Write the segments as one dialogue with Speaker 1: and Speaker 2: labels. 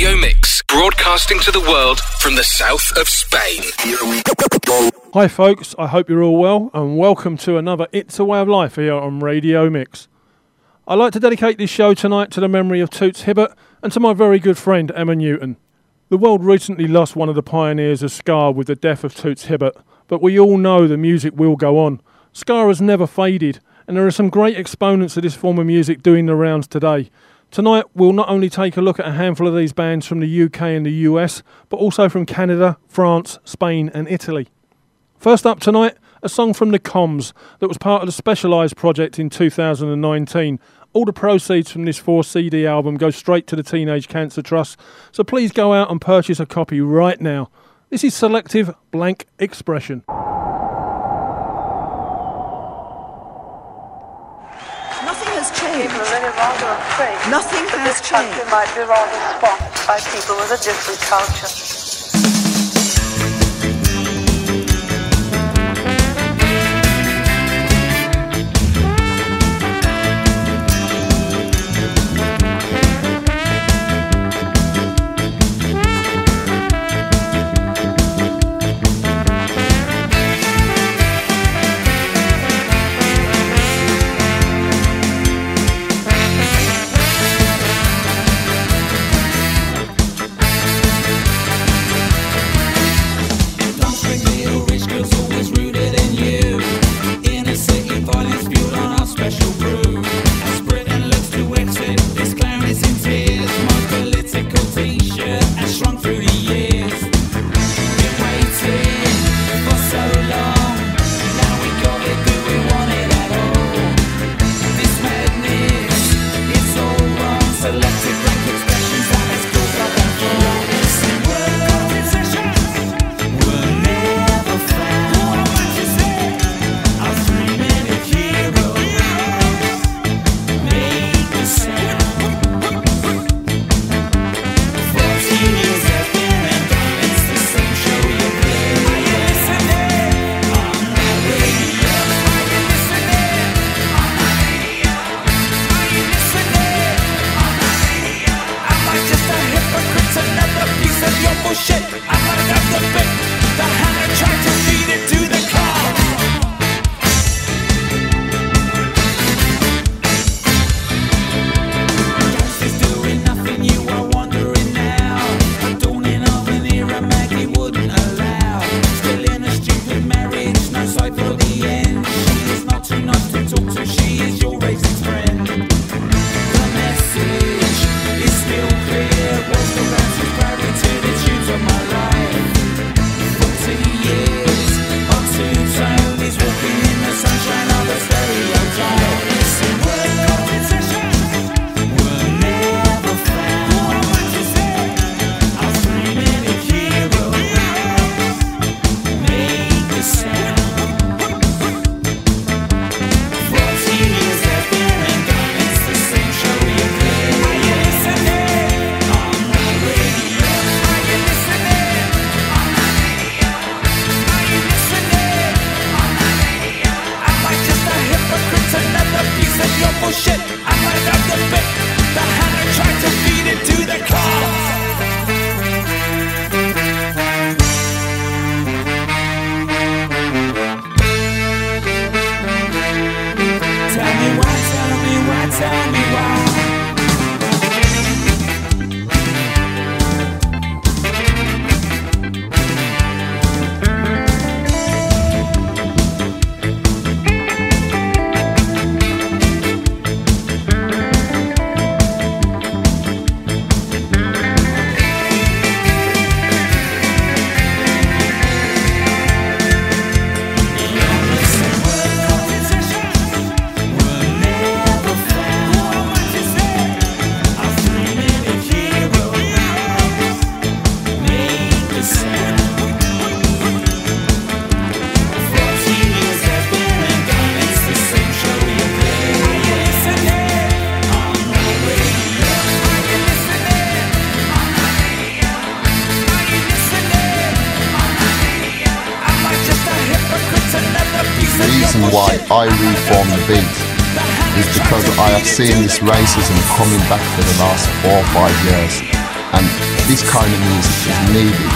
Speaker 1: Radio Mix, broadcasting to the world from the south of Spain.
Speaker 2: Hi, folks. I hope you're all well, and welcome to another It's a Way of Life here on Radio Mix. I'd like to dedicate this show tonight to the memory of Toots Hibbert and to my very good friend Emma Newton. The world recently lost one of the pioneers of ska with the death of Toots Hibbert, but we all know the music will go on. Ska has never faded, and there are some great exponents of this form of music doing the rounds today. Tonight, we'll not only take a look at a handful of these bands from the UK and the US, but also from Canada, France, Spain, and Italy. First up tonight, a song from the Coms that was part of the Specialised project in 2019. All the proceeds from this 4 CD album go straight to the Teenage Cancer Trust, so please go out and purchase a copy right now. This is Selective Blank Expression.
Speaker 3: Nothing has changed.
Speaker 4: might be rather swamped by people with a different culture.
Speaker 5: Racism coming back for the last four or five years and this kind of music is needed.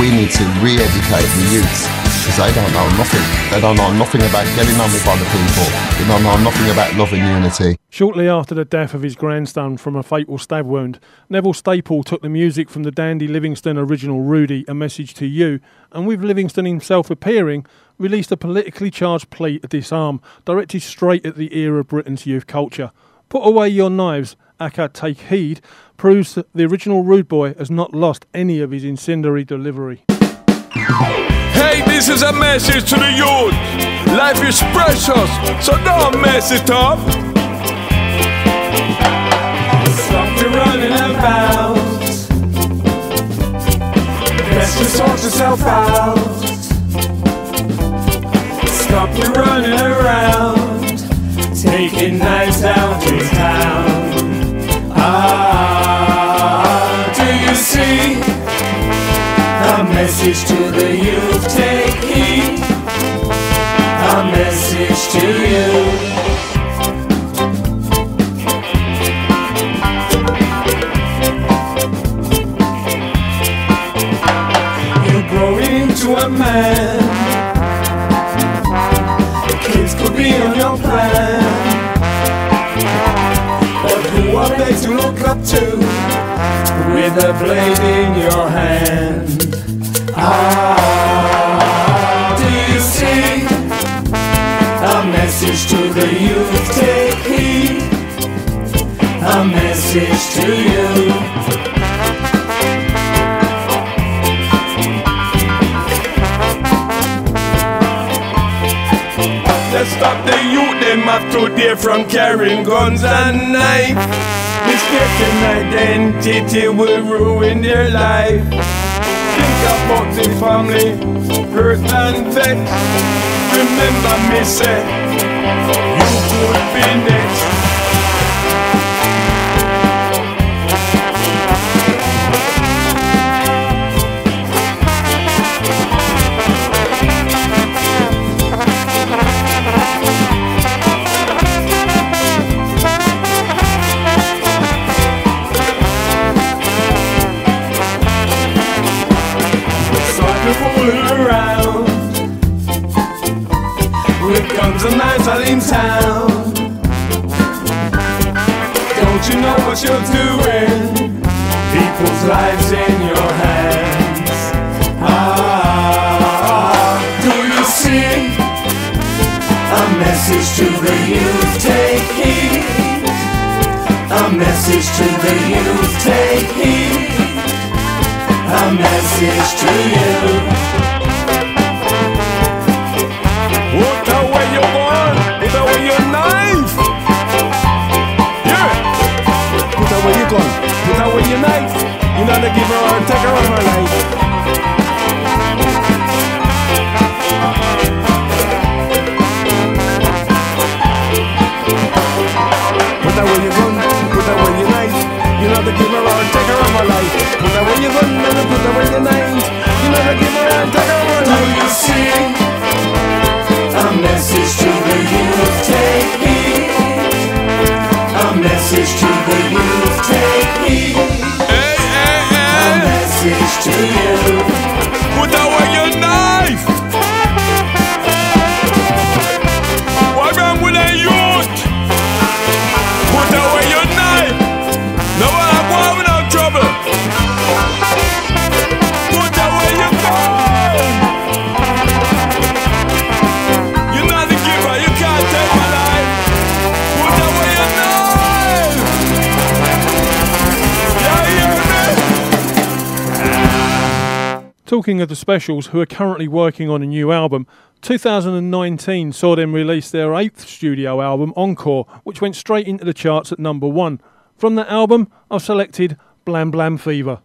Speaker 5: We need to re-educate the youths because they don't know nothing. They don't know nothing about getting on with other people. They don't know nothing about love and unity.
Speaker 2: Shortly after the death of his grandson from a fatal stab wound, Neville Staple took the music from the Dandy Livingstone original Rudy, A Message to You, and with Livingstone himself appearing, released a politically charged plea to disarm, directed straight at the era of Britain's youth culture. Put away your knives, Aka Take Heed, proves that the original Rude Boy has not lost any of his incendiary delivery.
Speaker 6: Hey, this is a message to the youth. Life is precious, so don't mess it up. Stop your running about. Best to sort yourself out. Stop your running around, taking knives down a blade in your hand? Ah, do you see a message to the youth? Take heed, a message to you. Let's stop the youth, them have to dare from carrying guns and knives. Mistaken identity will ruin their life. Think about the family, hurt and vex. Remember me eh? say, you could be next. Message to the youth? Take heed. A message to the youth. Take heed a message to you. Put away your knife. Yeah. Put away your gun, put away your knife. You know to give her and take her on her life. Put away your gun, put away your knife. You know to give her and take her on her life. Put away your gun, and put away your knife. You know to give her and take her on her life. Do you see a message to the youth? Take heed. A message to the youth. Take heed. A message to you. Put away your knife.
Speaker 2: Talking of the specials, who are currently working on a new album, 2019 saw them release their eighth studio album, Encore, which went straight into the charts at number one. From that album, I've selected Blam Blam Fever.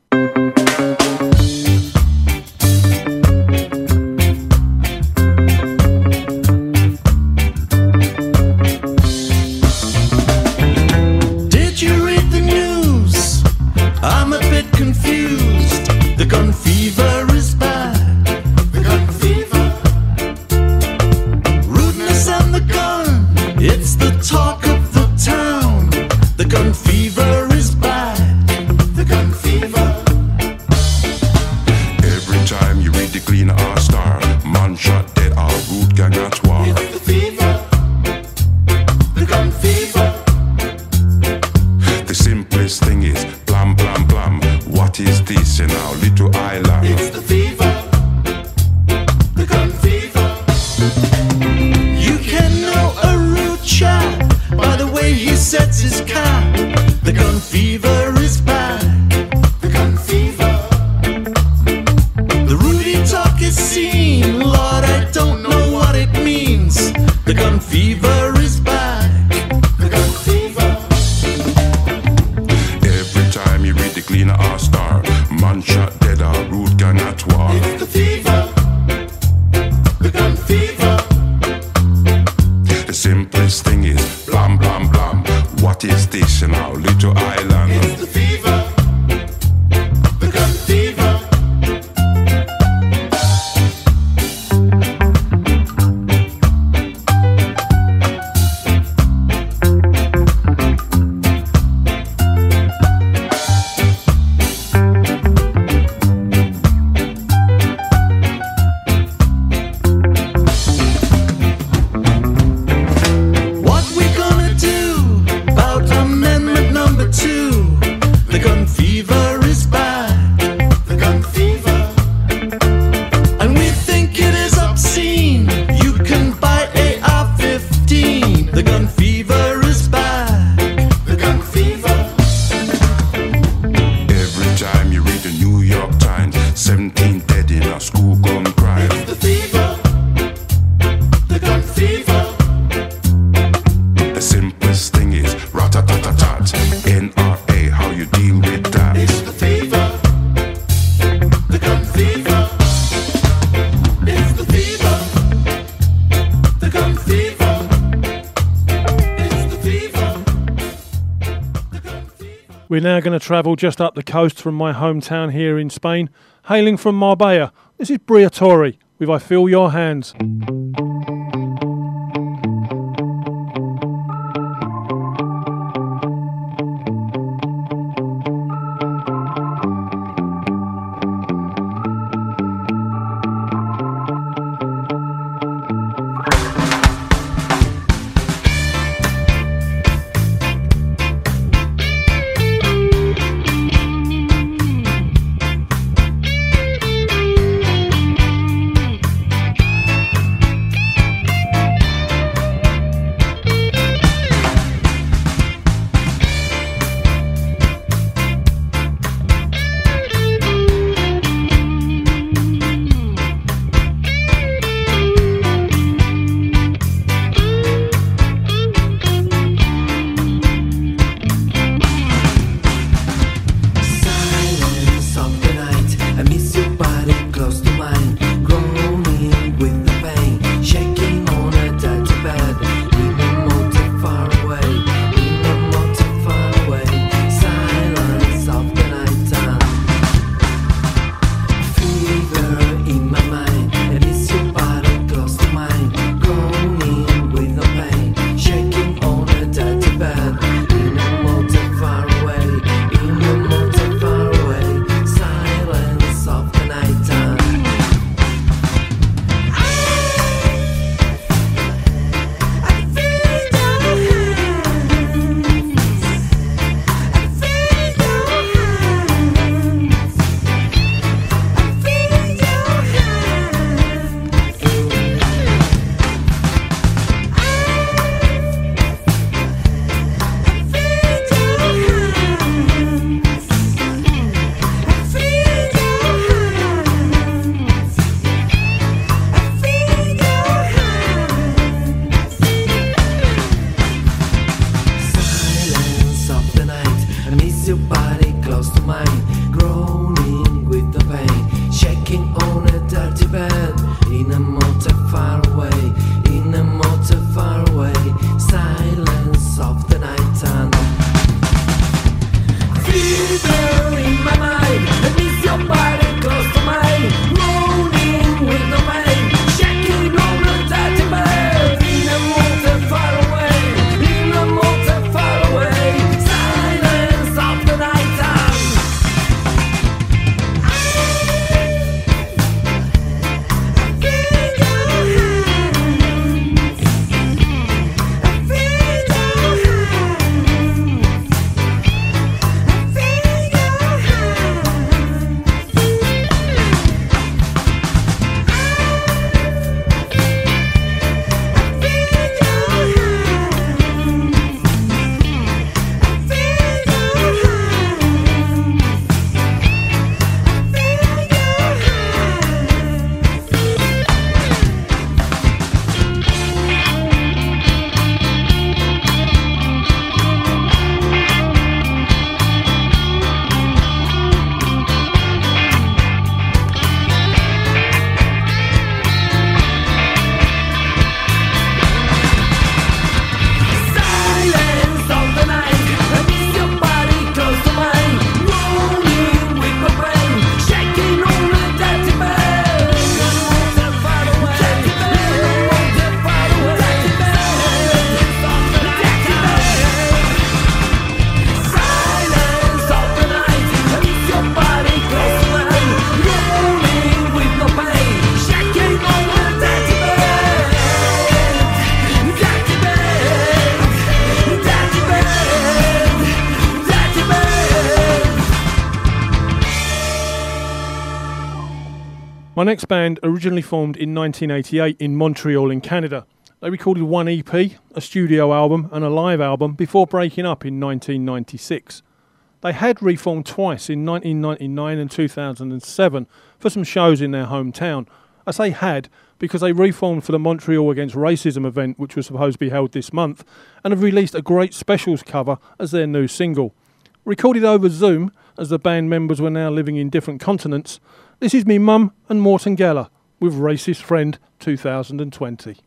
Speaker 7: now going to travel just up the coast from my hometown here in Spain, hailing from Marbella. This is Briatore. With I Feel Your Hands.
Speaker 8: My
Speaker 9: next band originally formed in 1988 in Montreal in Canada. They recorded one EP, a studio album, and a live album before breaking up in 1996. They had reformed twice in 1999 and 2007 for some shows in their hometown. I say had because they reformed for the Montreal Against Racism event, which was supposed to be held this month, and have released a great specials cover as their new single. Recorded over Zoom, as the band members were now living in different continents, this is me mum and Morgentaler with Racist Friend 2020.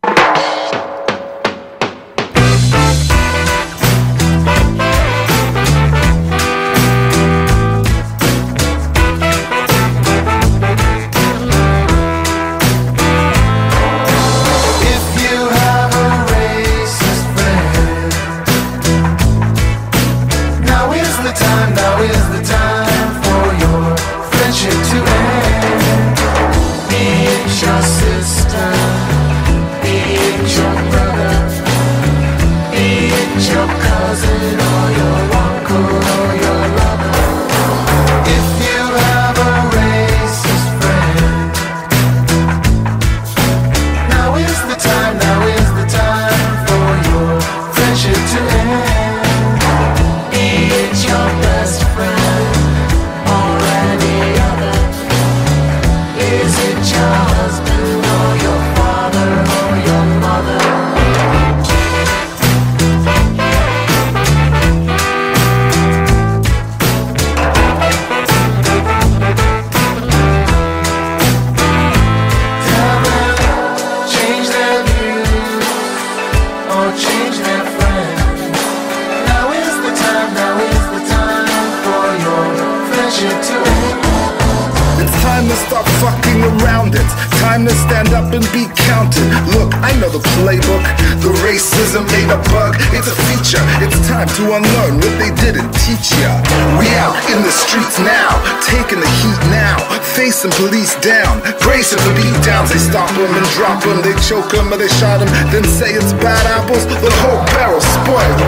Speaker 10: And drop them, they choke them or they shot them. Then say it's bad apples, the whole barrel spoiled.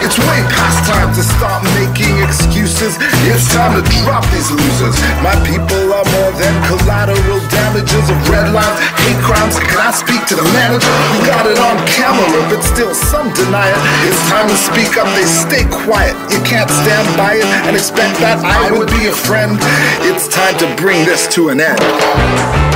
Speaker 10: It's way past time to stop making excuses. It's time to drop these losers. My people are more than collateral damages of red lines, hate crimes. Can I speak to the manager? We got it on camera, but still some deny it. It's time to speak up, they stay quiet. You can't stand by it and expect that I would be a friend. It's time to bring this to an end.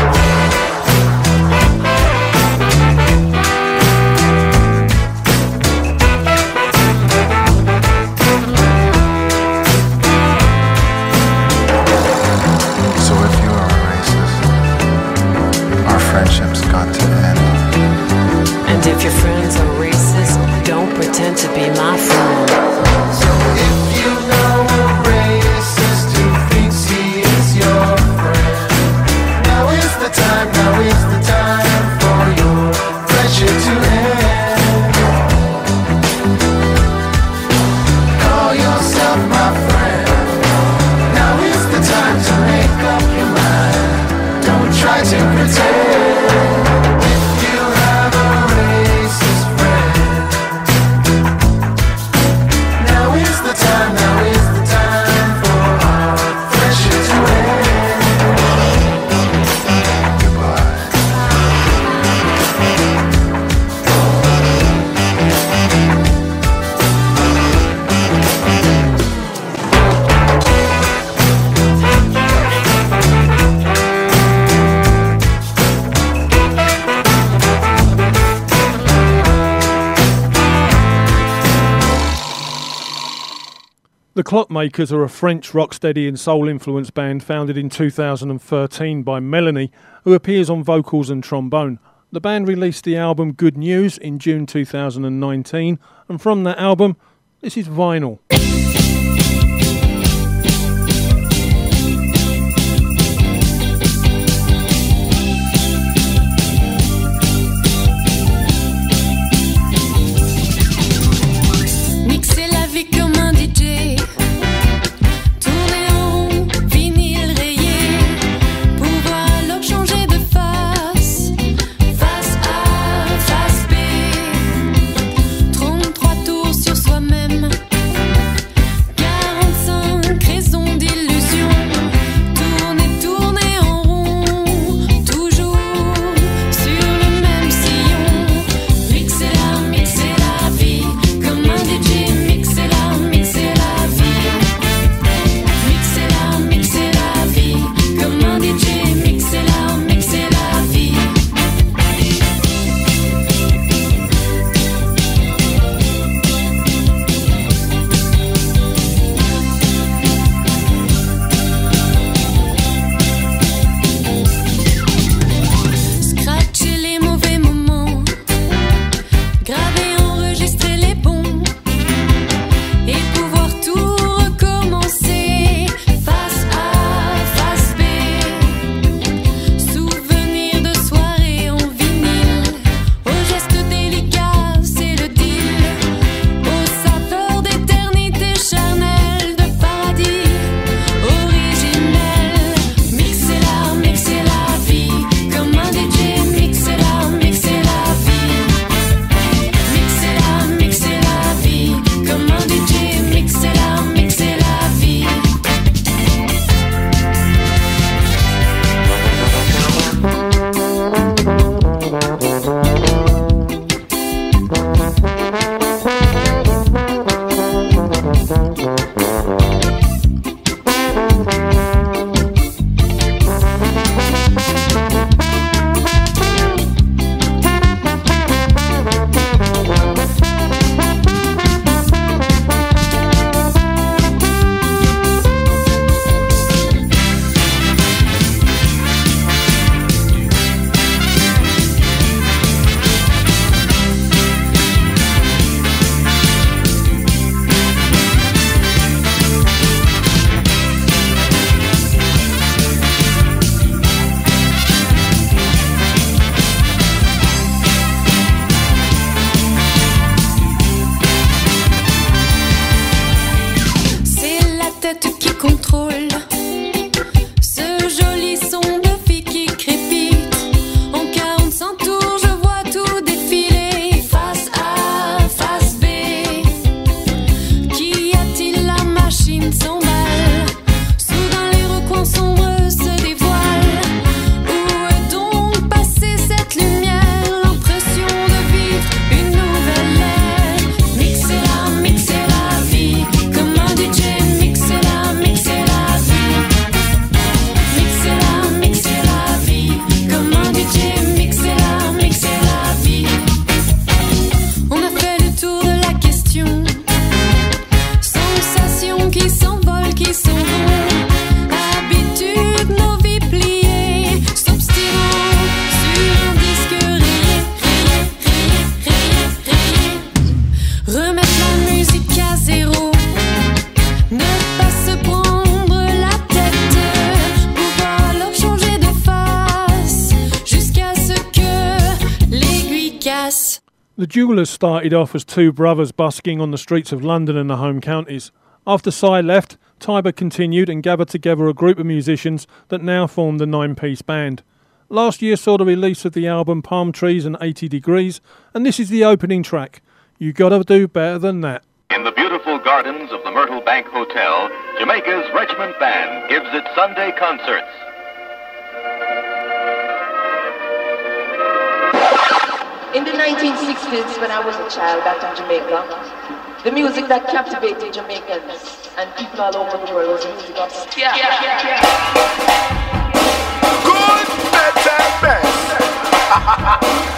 Speaker 9: Clockmakers are a French rocksteady and soul influenced band founded in 2013 by Melanie, who appears on vocals and trombone. The band released the album Good News in June 2019, and from that album, this is Vinyl.
Speaker 2: Started off as two brothers busking on the streets of London and the home counties. After Cy left, Tiber continued and gathered together a group of musicians that now form the nine piece band. Last year saw the release of the album Palm Trees and 80 Degrees, and this is the opening track. You gotta do better than that.
Speaker 11: In the beautiful gardens of the Myrtle Bank Hotel, Jamaica's Regiment Band gives its Sunday concerts.
Speaker 12: In the 1960s, when I was a child back in Jamaica, the music that captivated Jamaicans and people all over the world was the music of.
Speaker 13: Good, better, best.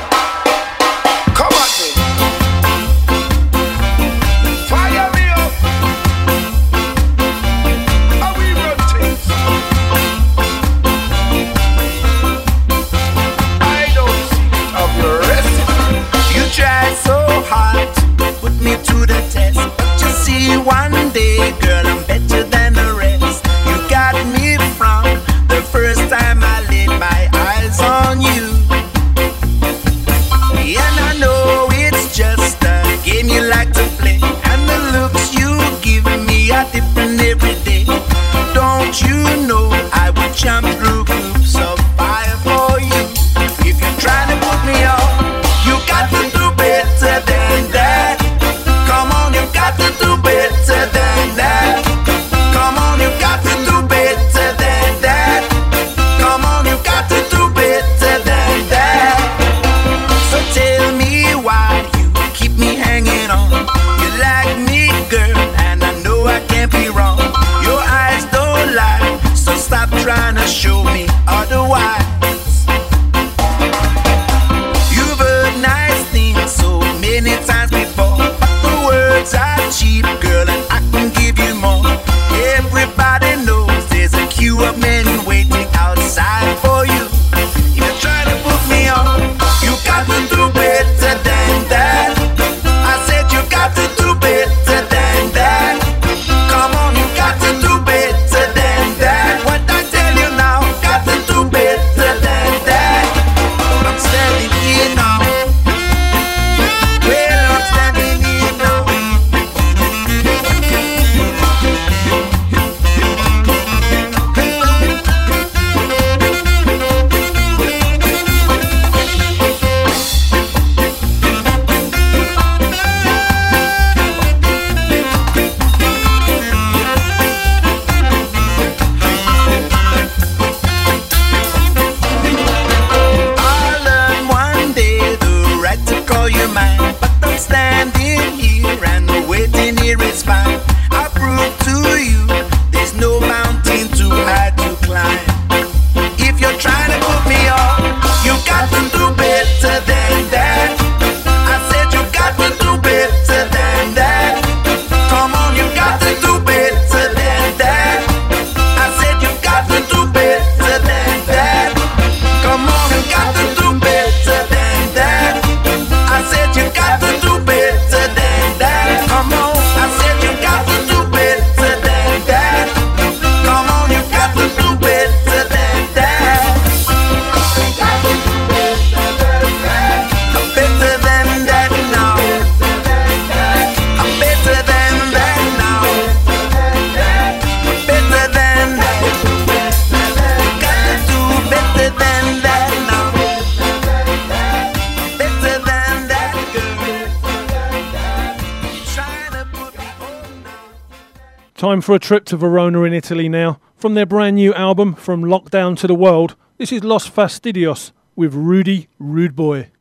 Speaker 14: for a
Speaker 2: trip to Verona in Italy now. From their brand new album, From Lockdown to the World, this is Los Fastidios with Rudy Rude
Speaker 14: Boy.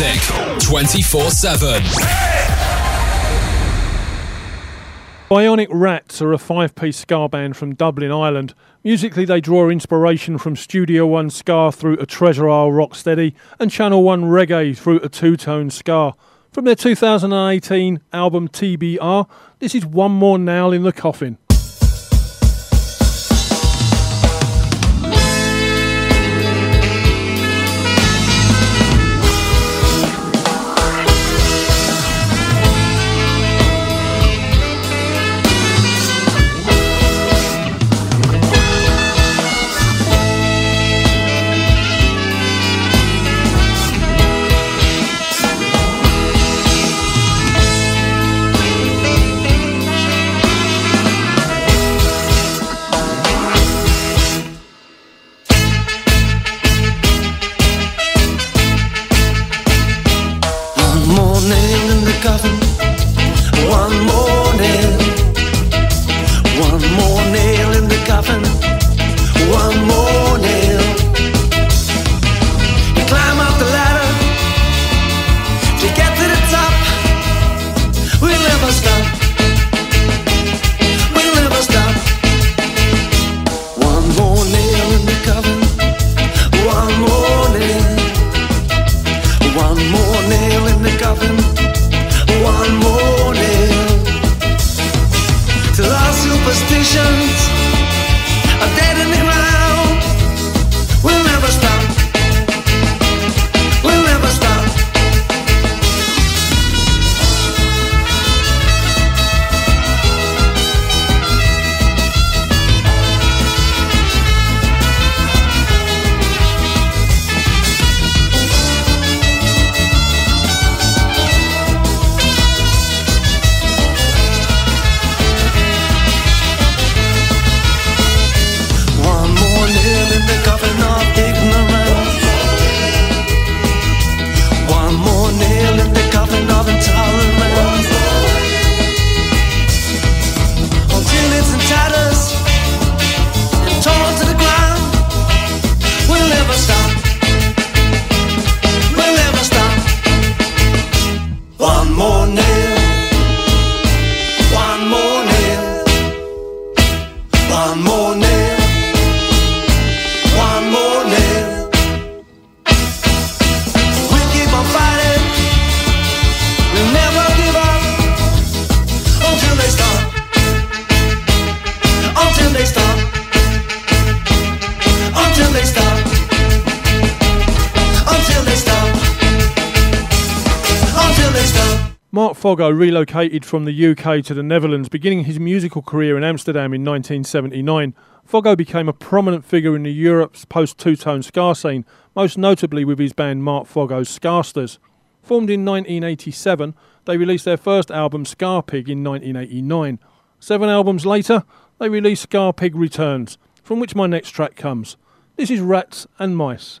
Speaker 15: music 24 7.
Speaker 2: Bionic Rats are a five piece ska band from Dublin, Ireland. Musically, they draw inspiration from Studio One ska through a Treasure Isle rocksteady and Channel One reggae through a two tone ska. From their 2018 album TBR, this is One More Nail in the Coffin. Relocated from the UK to the Netherlands, beginning his musical career in Amsterdam in 1979. Foggo became a prominent figure in the Europe's post two tone ska scene, most notably with his band Mark Foggo's Skasters. Formed in 1987, they released their first album Ska Pig in 1989. Seven albums later, they released Ska Pig Returns, from which my next track comes. This is Rats and Mice.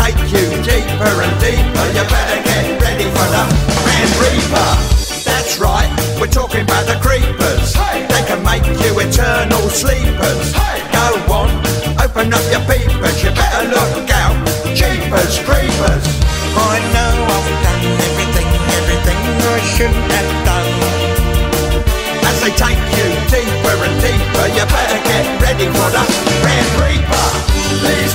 Speaker 14: Take you deeper and deeper, you better get ready for the Grand Reaper. That's right, we're talking about the creepers. They can make you eternal sleepers. Go on, open up your peepers, you better look out. Jeepers, creepers. I know I've done everything, everything I shouldn't have done. As they take you deeper and deeper, you better get ready for the Grand Reaper. Please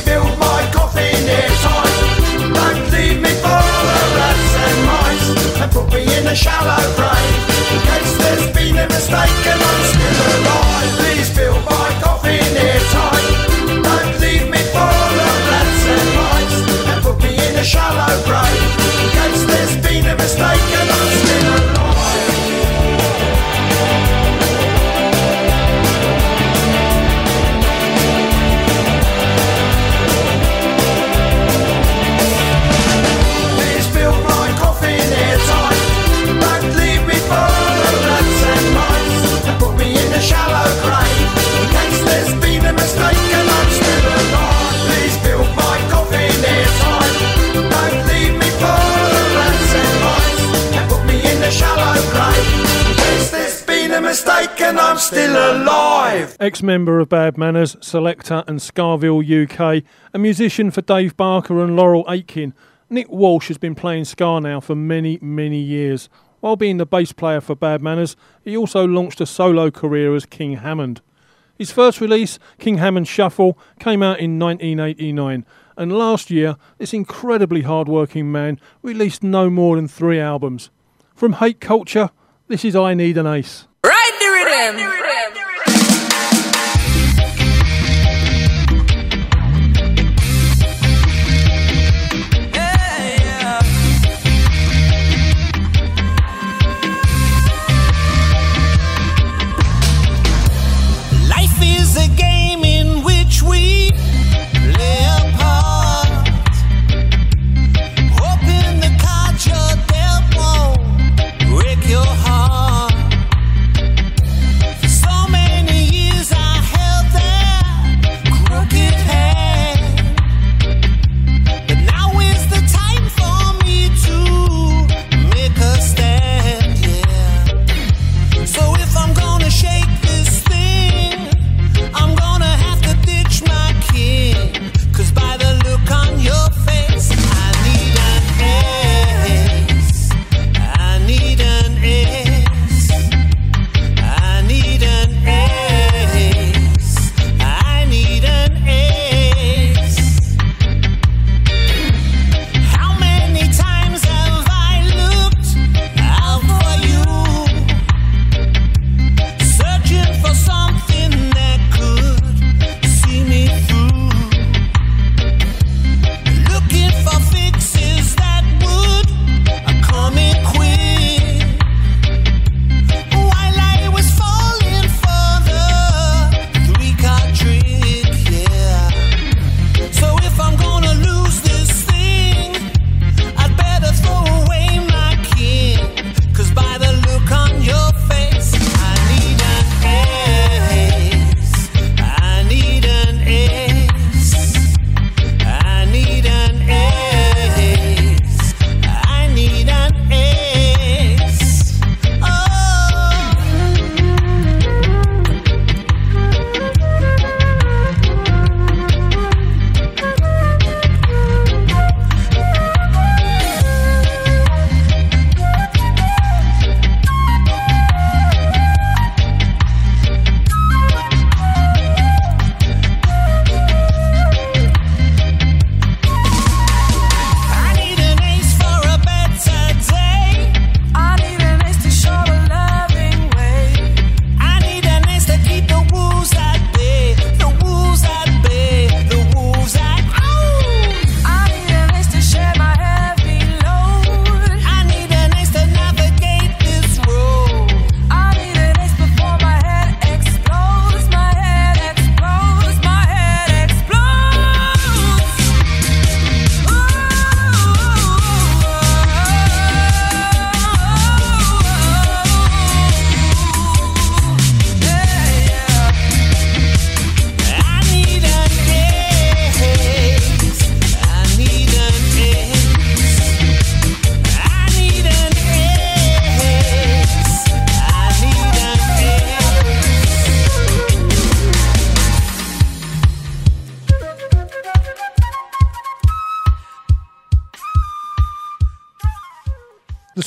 Speaker 14: shallow grave. In case there's been a mistake and I'm alive.
Speaker 2: Ex member of Bad Manners, Selecter and Skaville UK, a musician for Dave Barker and Laurel Aitken, Nick Welsh has been playing ska now for many, many years. While being the bass player for Bad Manners, he also launched a solo career as King Hammond. His first release, King Hammond Shuffle, came out in 1989, and last year, this incredibly hard-working man released no more than three albums. From Hate Culture, this is I Need an Ace.
Speaker 16: Ride the rhythm.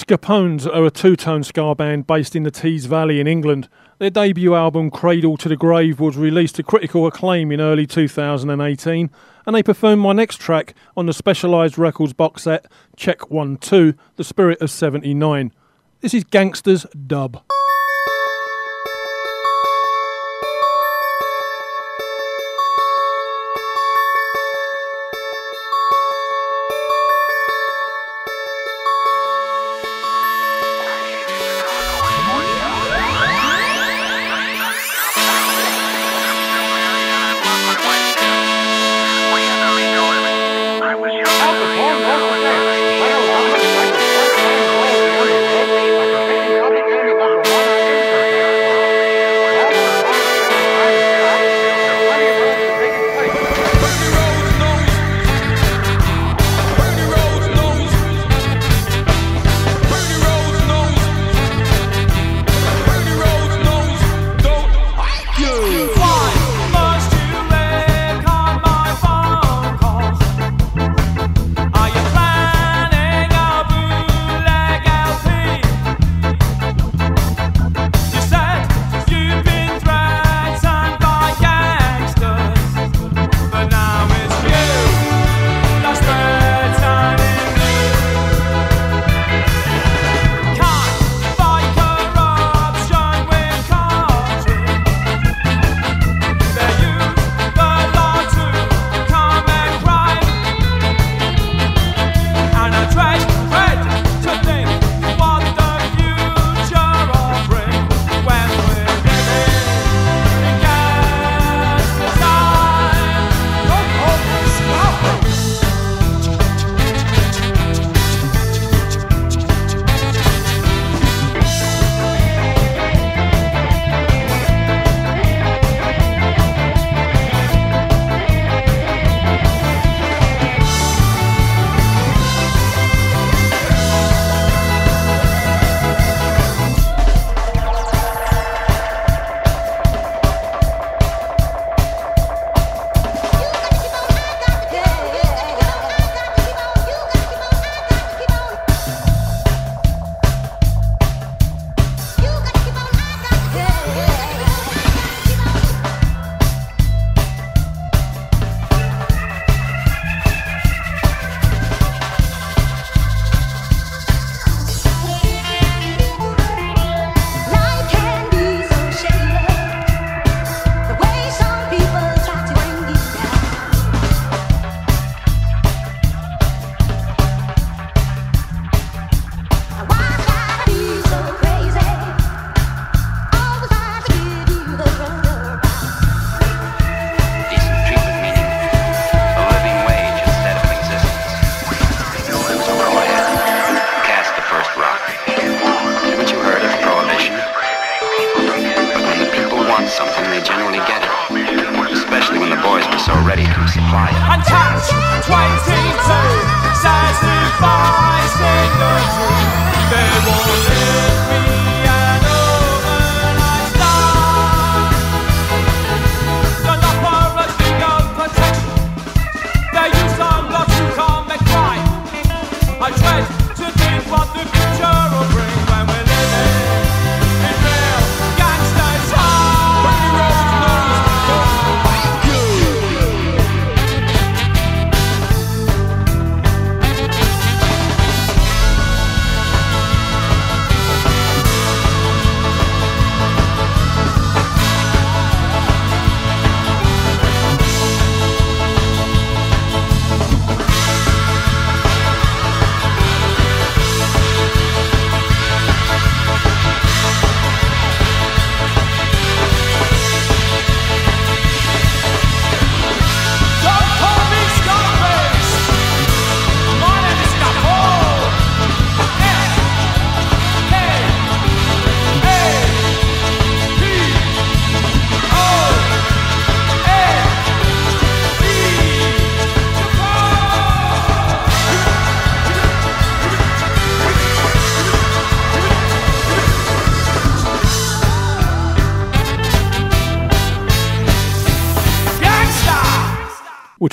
Speaker 2: Skapones are a two tone ska band based in the Tees Valley in England. Their debut album, Cradle to the Grave, was released to critical acclaim in early 2018, and they performed my next track on the Specialised Records box set, Check 1 2, The Spirit of 79. This is Gangsters Dub.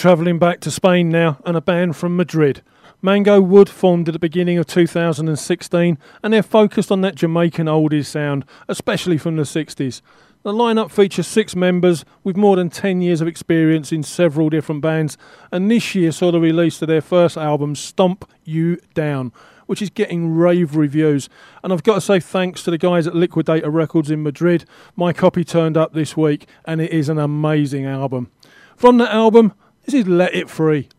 Speaker 2: Travelling back to Spain now, and a band from Madrid.
Speaker 17: Mango Wood formed at the beginning of 2016 and they're focused on that Jamaican oldies sound, especially from the 60s. The lineup features six members with more than 10 years of experience in several different bands, and this year saw the release of their first album, Stomp You Down, which is getting rave reviews. And I've got to say thanks to the guys at Liquidator Records in Madrid. My copy turned up this week, and it is an amazing album. From that album, this is Let It Free.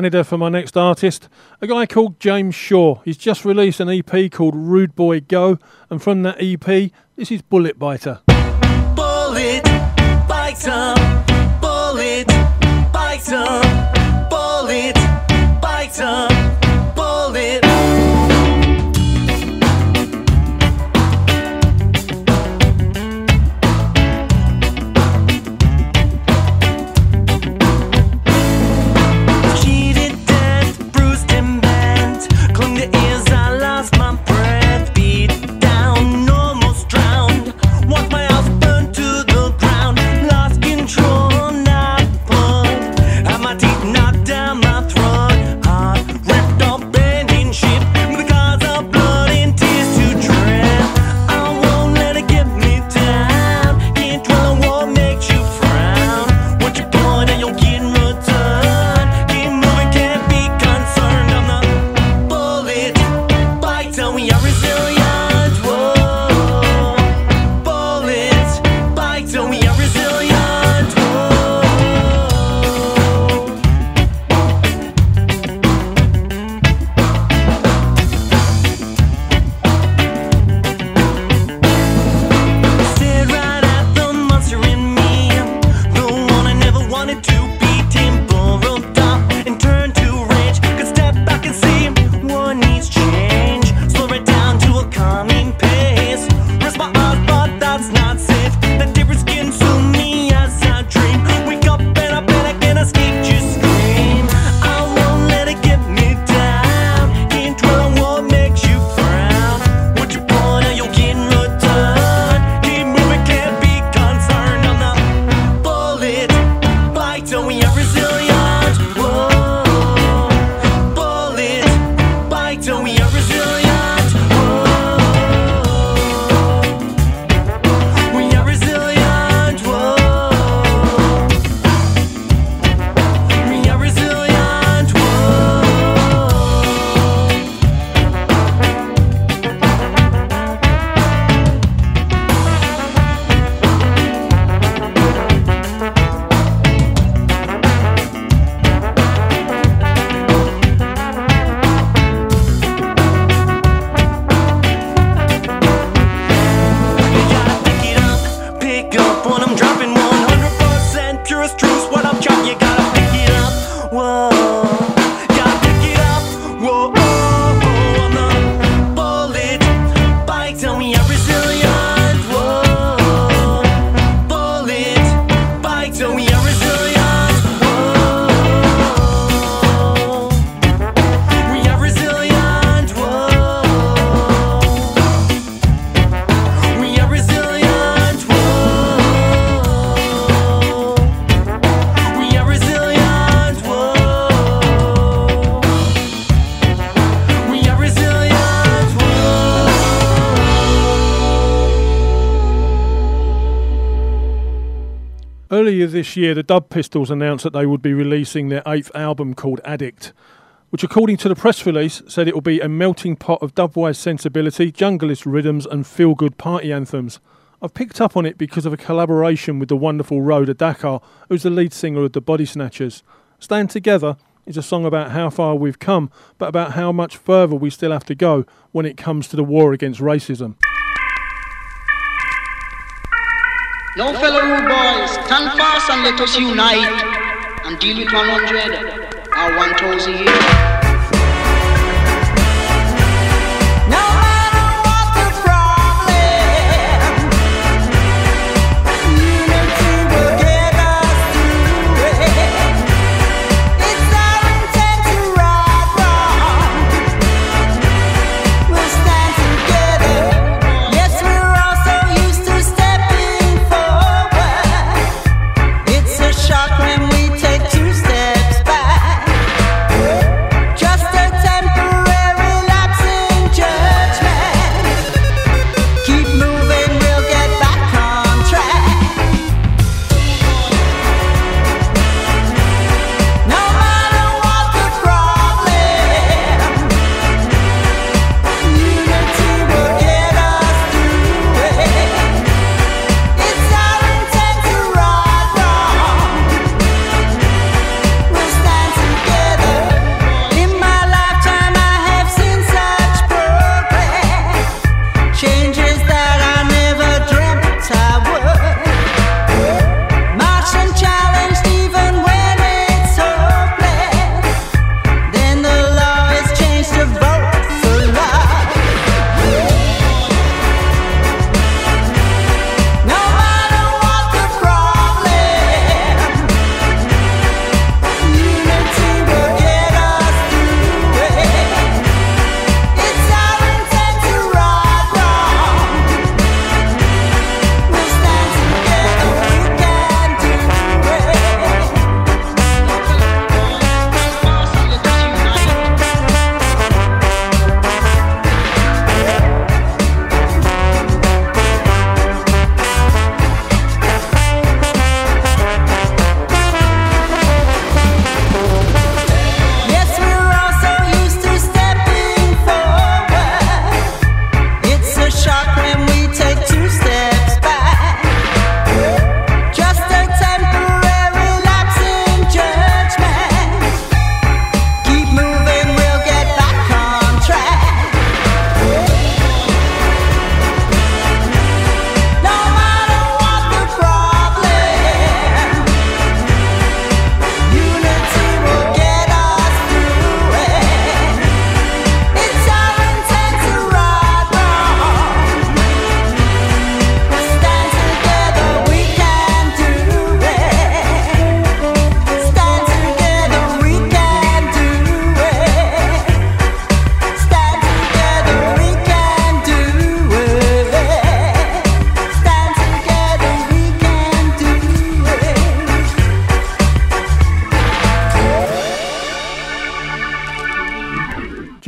Speaker 17: Canada for my next artist, a guy called James Shaw. He's just released an EP called Rude Boy Go, and from that EP, this is Bullet Biter.
Speaker 18: Bullet
Speaker 2: this year, the Dub Pistols announced that they would be releasing their eighth album called Addict, which, according to the press release, said it will be a melting pot of dubwise sensibility, junglist rhythms, and feel good party anthems. I've picked up on it because of a collaboration with the wonderful Rhoda Dakar, who's the lead singer of the Body Snatchers. Stand Together is a song about how far we've come, but about how much further we still have to go when it comes to the war against racism.
Speaker 19: Now, fellow rude boys, stand fast and let us unite and deal with 100 or 1,000 years.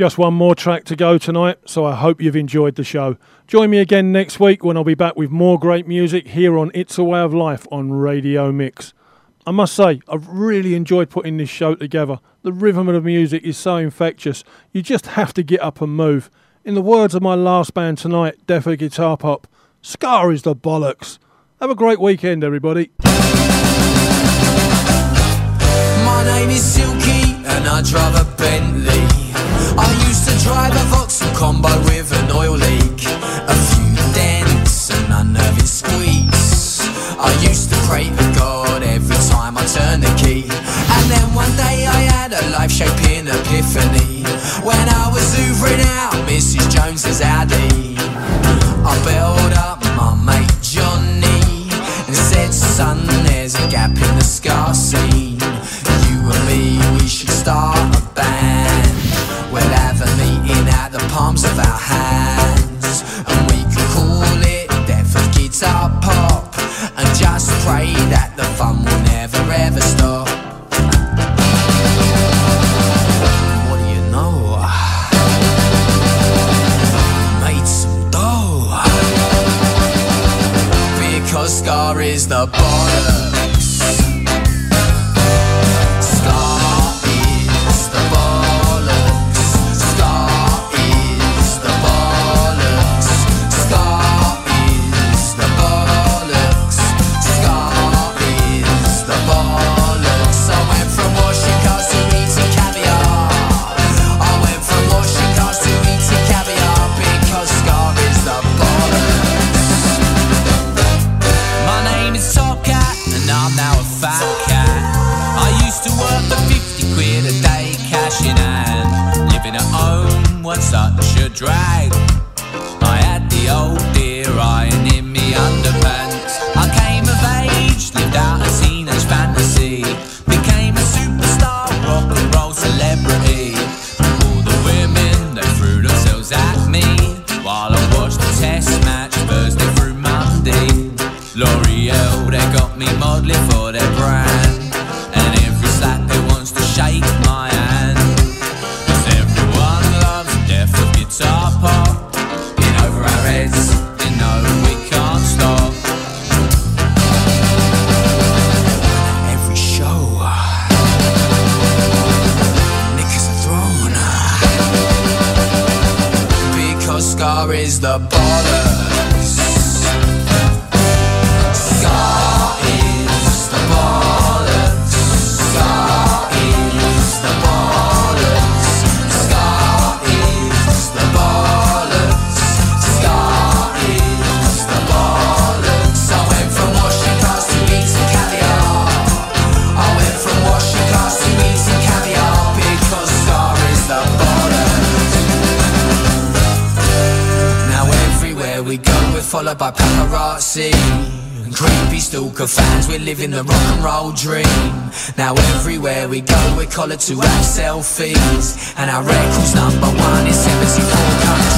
Speaker 18: Just
Speaker 2: one more track to go tonight, so I hope you've enjoyed the show. Join me again next week when I'll be back with more great music here on It's a Way of Life on Radio Mix. I must say, I've really enjoyed putting this show together. The rhythm of the music is so infectious, you just have to get up and move. In the words of my last band tonight, Death Of Guitar Pop, Ska is the bollocks. Have a great weekend, everybody.
Speaker 16: My name is and I drive a Bentley. I used to drive a Vauxhall combo with an oil leak, a few dents, and an unnerving squeeze. I used to pray to God every time I turned the key, and then one day I had a life-shaping epiphany when I was hoovering out Mrs. Jones's Audi. I built up my mate Johnny and said, "Son, there's a gap in the ska scene." you and me, we should start a band. We'll have a meeting at the palms of our hands. followed by paparazzi. And Creepy stalker fans, we're living the rock and roll dream. Now everywhere we go, we're collared to have selfies. And our record's number one in 74 countries.